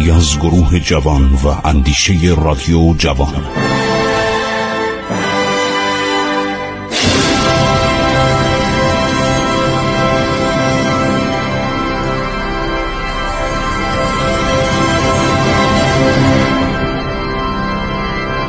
کاری از گروه جوان و اندیشه رادیو جوان.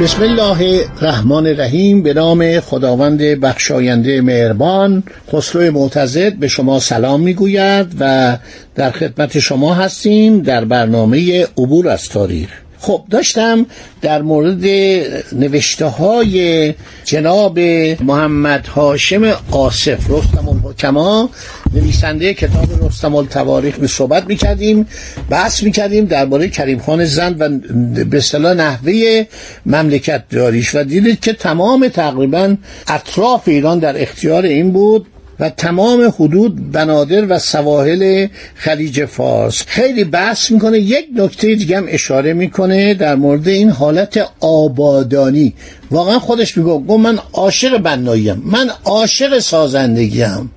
بسم الله الرحمن الرحیم. به نام خداوند بخشاینده مهربان خسرو معتزد به شما سلام می‌گوید و در خدمت شما هستیم در برنامه عبور از تاریخ. خب داشتم در مورد نوشته های جناب محمد هاشم آصف رستم الحکما نویسنده کتاب رستم التواریخ به صحبت می‌کردیم بحث می‌کردیم درباره کریم خان زند و به اصطلاح نحوه مملکت داریش. و دیدید که تمام تقریبا اطراف ایران در اختیار این بود و تمام حدود بنادر و سواحل خلیج فارس. خیلی بحث می‌کنه. یک نکته دیگه هم اشاره می‌کنه در مورد این حالت آبادانی. واقعا خودش میگه من عاشق بناییم. من عاشق سازندگیم.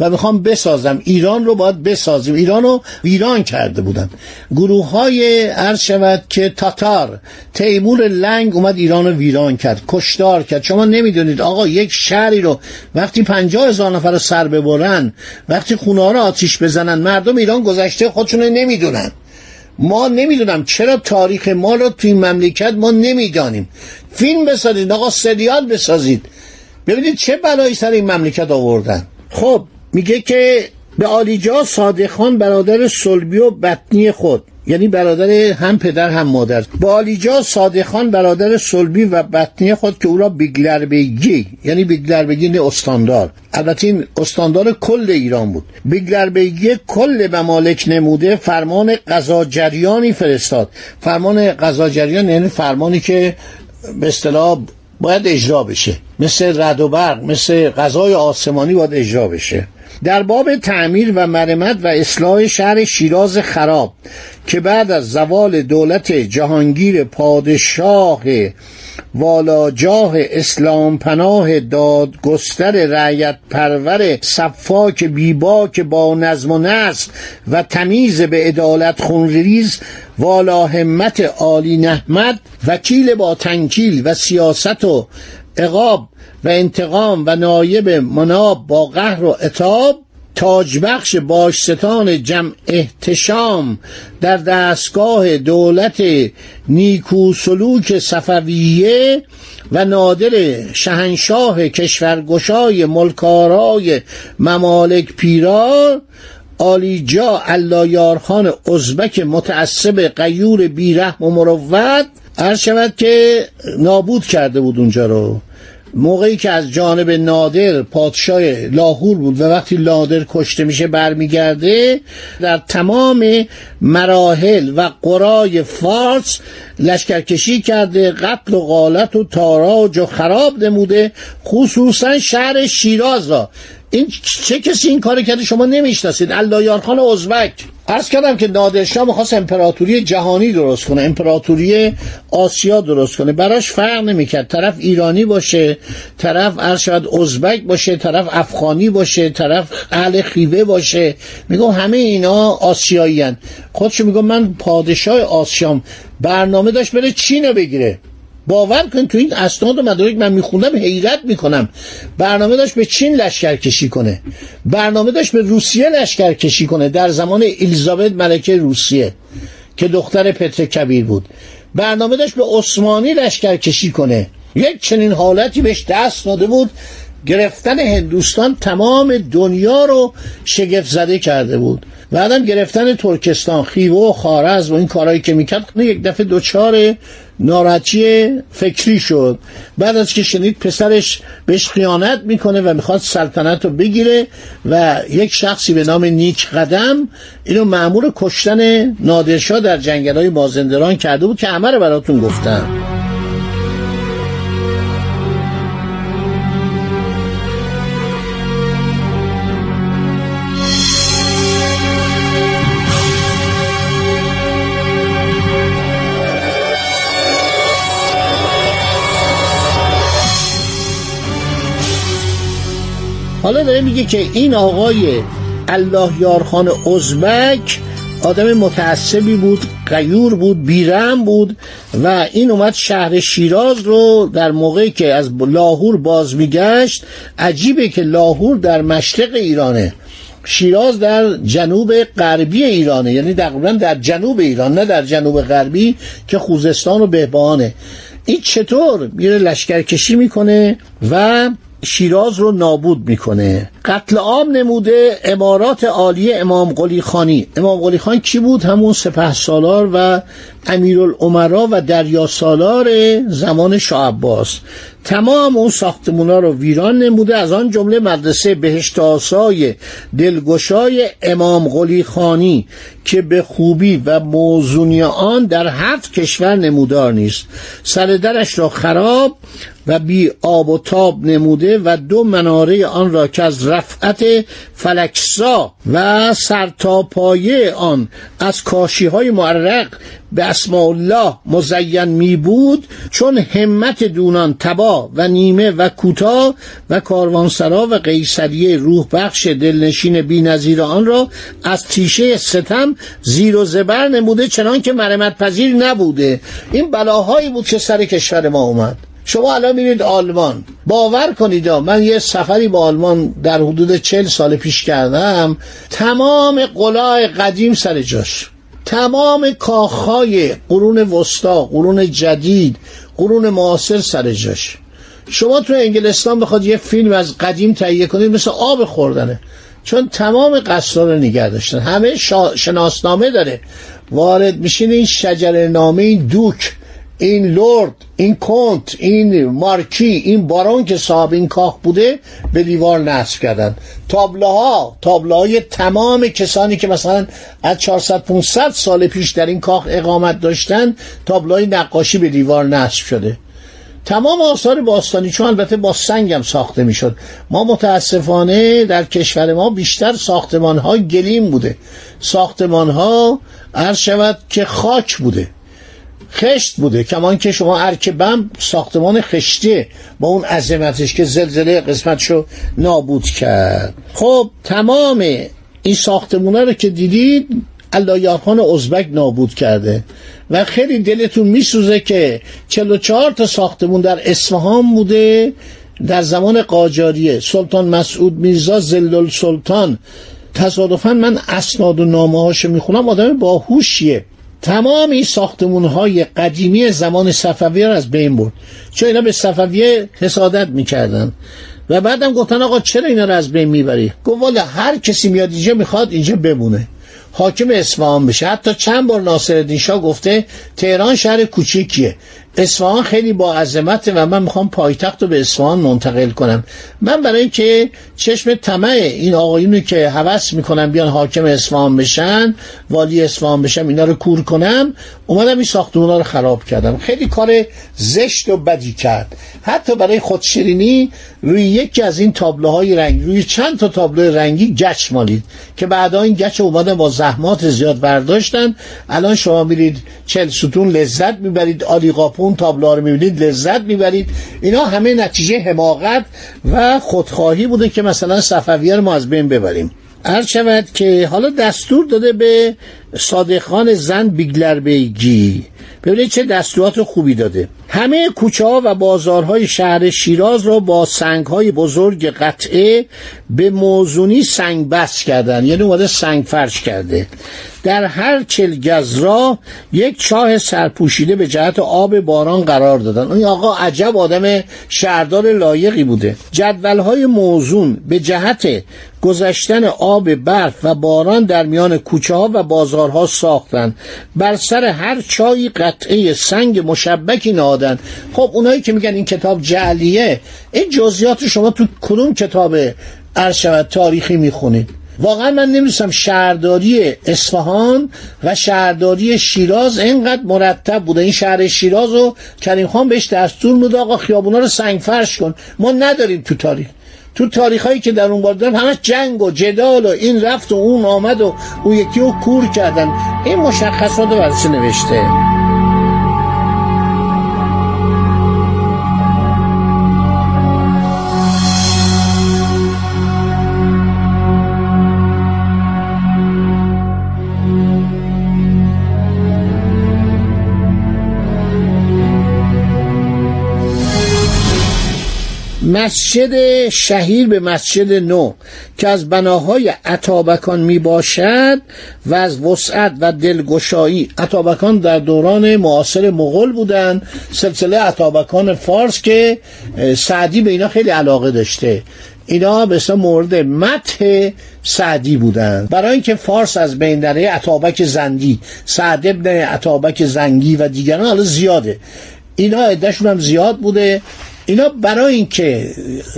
و می‌خوام بسازم. ایران رو باید بسازیم. ایران رو ویران کرده بودن. گروه های عرض شود که تاتار تیمور لنگ اومد ایران رو ویران کرد. کشتار کرد. شما نمی‌دونید. آقا یک شهری رو وقتی پنجاه هزار نفر رو سر ببرن وقتی خونه رو آتیش بزنن مردم ایران گذشته خودشون نمی‌دونن. ما نمی‌دونم چرا تاریخ ما رو توی مملکت ما نمی‌دانیم. فیلم بسازید آقا سریال بسازید. ببینید چه بلایی سر این مملکت آوردن. خب میگه که به آلیجا صادقان برادر سلبی و بطنی خود یعنی برادر هم پدر هم مادر. با آلیجا صادقان برادر سلبی و بطنی خود که او را بیگلربگی یعنی بیگلربگی استاندار. البته این استاندار کل ایران بود. بیگلربگی کل ممالک نموده فرمان قضا جریانی فرستاد. فرمان قضا جریان یعنی فرمانی که به اصطلاح باید اجرا بشه. مثل رد و برق مثل غذای آسمانی باید اجرا بشه. در باب تعمیر و مرمت و اصلاح شهر شیراز خراب که بعد از زوال دولت جهانگیر پادشاه والاجاه اسلام پناه دادگستر رعیت پرور صفاک بیباک با نظم و نسق و تمیز به عدالت خونریز والا همت عالی نحمد وکیل با تنکیل و سیاست و عقاب و انتقام و نایب مناب با قهر و اتاب تاجبخش باشستان جمع احتشام در دستگاه دولت نیکو سلوک صفویه و نادر شهنشاه کشورگشای ملکارای ممالک پیرار آلیجا اللایارخان ازبک متعصب قیور بیرحم و مروت عرض شود که نابود کرده بود اونجا رو. موقعی که از جانب نادر پادشاه لاهور بود و وقتی نادر کشته میشه برمیگرده در تمام مراحل و قرای فارس لشکرکشی کرده قتل و غالت و تاراج و خراب نموده خصوصا شهر شیراز را. این چه کسی این کار کرده؟ شما نمی‌شناسید. اللایارخان ازبک. عرض کردم که نادرشاه می‌خواست امپراتوری جهانی درست کنه امپراتوری آسیا درست کنه. براش فرق نمی‌کرد. طرف ایرانی باشه طرف عرض شد ازبک باشه طرف افغانی باشه طرف اهل خیوه باشه. میگم همه اینا آسیایی هن. خودشو میگم من پادشاه آسیام. برنامه داشت بره چین بگیره. باور کن تو این اسناد و مدارک من میخوندم حیرت می‌کنم. برنامه داشت به چین لشکر کشی کنه. برنامه داشت به روسیه لشکر کشی کنه. در زمان الیزابت ملکه روسیه که دختر پتر کبیر بود. برنامه داشت به عثمانی لشکر کشی کنه. یک چنین حالتی بهش دست داده بود گرفتن هندوستان تمام دنیا رو شگفت زده کرده بود. بعدم گرفتن ترکستان خیوه و خارز و این کارهایی که می‌کرد یک دفعه دوچار ناراحتی فکری شد. بعد از که شنید پسرش بهش خیانت می‌کنه و می‌خواد سلطنت رو بگیره و یک شخصی به نام نیک قدم اینو معمور کشتن نادرشاه در جنگل های مازندران کرده بود که همه رو براتون گفتم. حالا داره میگه که این آقای الله یارخان ازبک آدم متعصبی بود قیور بود بیرم بود و این اومد شهر شیراز رو در موقعی که از لاهور باز میگشت. عجیبه که لاهور در مشرق ایرانه. شیراز در جنوب غربی ایرانه. یعنی تقریبا در جنوب ایران نه در جنوب غربی که خوزستان و بهبانه این چطور؟ میره لشکرکشی می‌کنه و شیراز رو نابود می‌کنه. قتل عام نموده امارات عالی امام قلی خانی. امام قلی خان کی بود؟ همون سپه سالار و امیرالعمرا و دریا سالار زمان شاه عباس. تمام اون ساختمونا رو ویران نموده از آن جمله مدرسه بهشت آسای دلگشای امام قلی خانی که به خوبی و موزونی آن در هفت کشور نمودار نیست. سر درش را خراب و بی آب و تاب نموده و دو مناره آن را که از رفعت فلکسا و سرتاپایه آن از کاشی های معرق به اسماء الله مزین می بود چون همت دونان تبا و نیمه و کوتا و کاروانسرا و قیصریه روح بخش دلنشین بی نظیر آن را از تیشه ستم زیر و زبر نموده چنان که مرمت پذیر نبوده. این بلاهایی بود که سر کشور ما اومد. شما الان می‌بینید آلمان. باور کنید من یه سفری با آلمان در حدود چل سال پیش کردم. تمام قلای قدیم سر جاش. تمام کاخهای قرون وسطا قرون جدید قرون معاصر سر جاش. شما تو انگلستان بخواد یه فیلم از قدیم تهیه کنید مثل آب خوردنه. چون تمام قصر رو نگه داشتن. همه شناسنامه داره. وارد میشین این شجر نامه این دوک. این لورد این کنت این مارکی این بارون که صاحب این کاخ بوده به دیوار نصب کردن. تابلوها تابلوهای تمام کسانی که مثلا از 400 500 سال پیش در این کاخ اقامت داشتن تابلوهای نقاشی به دیوار نصب شده. تمام آثار باستانی چون البته با سنگ هم ساخته می‌شد. ما متاسفانه در کشور ما بیشتر ساختمان ها گلیم بوده. ساختمان ها عرض شود که خاک بوده. خشت بوده. کمان که شما ارکبم ساختمان خشتیه با اون عظمتش که زلزله قسمتشو نابود کرد. خب تمام این ساختمونه رو که دیدید علایارخان ازبک نابود کرده. و خیلی دلتون میسوزه که 44 تا ساختمون در اصفهان بوده در زمان قاجاریه. سلطان مسعود میرزا زلل سلطان تصادفا من اسناد و نامه هاشو می‌خونم آدم باهوشیه. تمام این ساختمون های قدیمی زمان صفویه رو از بین برد. چون اینا به صفویه حسادت می‌کردن. و بعدم گفتن آقا چرا اینا رو از بین می‌بری؟ گفت والا هر کسی میاد اینجا می‌خواد اینجا بمونه. حاکم اصفهان بشه. حتی چند بار ناصرالدین شاه گفته تهران شهر کوچیکیه. اصفهان خیلی با عظمت و من می‌خوام پایتخت رو به اصفهان منتقل کنم. من برای اینکه چشم طمع این آقایونی که هوس می‌کنن بیان حاکم اصفهان بشن والی اصفهان بشم اینا رو کور کنم اومدم این ساختمونا رو خراب کردم. خیلی کار زشت و بدی کرد. حتی برای خودشیرینی روی یکی از این تابلوهای رنگی روی چند تا تابلو رنگی گچ مالید که بعدا این گچ اومدن با زحمات زیاد برداشتن. الان شما میرید چل ستون لذت می‌برید آلی اون تابلوها رو می‌بینید لذت می‌برید. اینا همه نتیجه حماقت و خودخواهی بوده که مثلا صفویه رو ما از بین ببریم. عرض شود که حالا دستور داده به صادقان زن بیگلر بیگی. ببینید چه دستورات خوبی داده. همه کوچه ها و بازارهای شهر شیراز را با سنگ های بزرگ قطعه به موزونی سنگ بس کردن. یعنی اومده سنگ فرش کرده. در هر چل گز یک چاه سرپوشیده به جهت آب باران قرار دادن. این آقا عجب آدم شهردار لایقی بوده. جدول های موزون به جهت گذشتن آب برف و باران در میان کوچه ها و بازارها ساختن. بر سر هر چایی قطعه سنگ مشبکی نهادن. خب اونایی که میگن این کتاب جعلیه این جزئیات شما تو کدوم کتاب ارشد تاریخی می‌خونید؟ واقعا من نمی‌دونستم شهرداری اصفهان و شهرداری شیراز اینقدر مرتب بوده. این شهر شیراز رو کریم خان بهش دستور میده آقا خیابونا رو سنگ فرش کن. ما نداریم تو تاریخ. تو تاریخ هایی که در اون بار دارم همش جنگ و جدال و این رفت و اون آمد و اون یکی رو کور کردن. این مشخصات رو نوشته. مسجد شهیر به مسجد نو که از بناهای عطابکان می باشد و از وسعت و دلگشایی عطابکان در دوران معاصر مغول بودند. سلسله عطابکان فارس که سعدی به اینا خیلی علاقه داشته. اینا به مورد مته سعدی بودند. برای اینکه فارس از بین دره عطابک زندی سعد ابن عطابک زنگی و دیگران حالا زیاده. اینا عدهشون هم زیاد بوده. اینا برای اینکه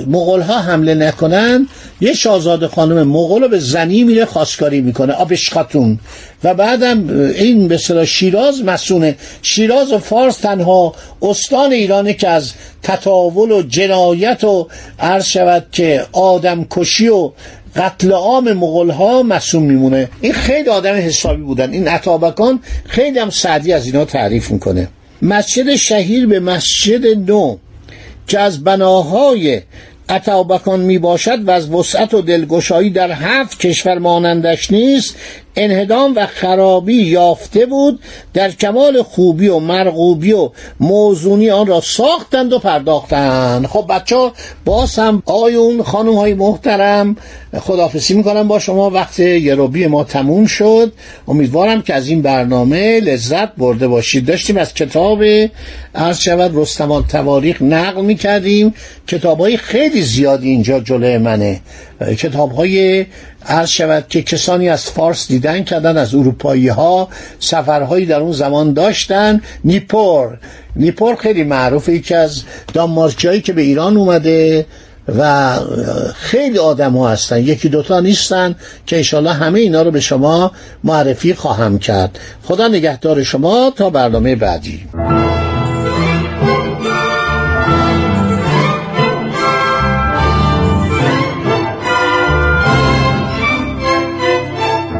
مغول ها حمله نکنن یه شاهزاده خانم مغول رو به زنی میره خواستگاری می‌کنه آبش خاتون و بعدم این به شیراز مسونه شیراز و فارس تنها استان ایرانه که از تطاول و جنایت و عرض شود که آدم کشی و قتل عام مغول ها مسئول میمونه. این خیلی آدم حسابی بودن. این عطابکان خیلی هم سعدی از اینا تعریف می‌کنه. مسجد شهیر به مسجد نو. که از بناهای عطابکان می باشد و از وسعت و دلگشایی در هفت کشور مانندش نیست انهدام و خرابی یافته بود در کمال خوبی و مرغوبی و موزونی آن را ساختند و پرداختند. خب بچه ها باز هم آیون خانم های محترم خدافسی می‌کنم با شما وقت یروبی ما تموم شد. امیدوارم که از این برنامه لذت برده باشید. داشتیم از کتاب عرض شود رستمان تواریخ نقل می‌کردیم. کتاب های خیلی زیادی اینجا جلوی منه. کتاب های عرض شود که کسانی از فارس دیدن کردن از اروپایی ها سفرهایی در اون زمان داشتن. نیپور. نیپور خیلی معروفه یکی از دانمارکی که به ایران اومده و خیلی آدم ها هستن. یکی دوتا نیستن که انشالله همه اینا رو به شما معرفی خواهم کرد. خدا نگهدار شما. تا برنامه بعدی.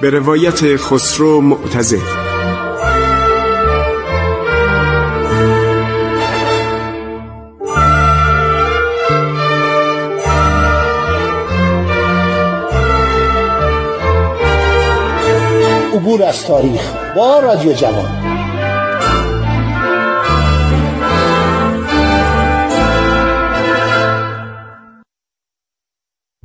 به روایت خسرو معتزد عبور از تاریخ با رادیو جوان.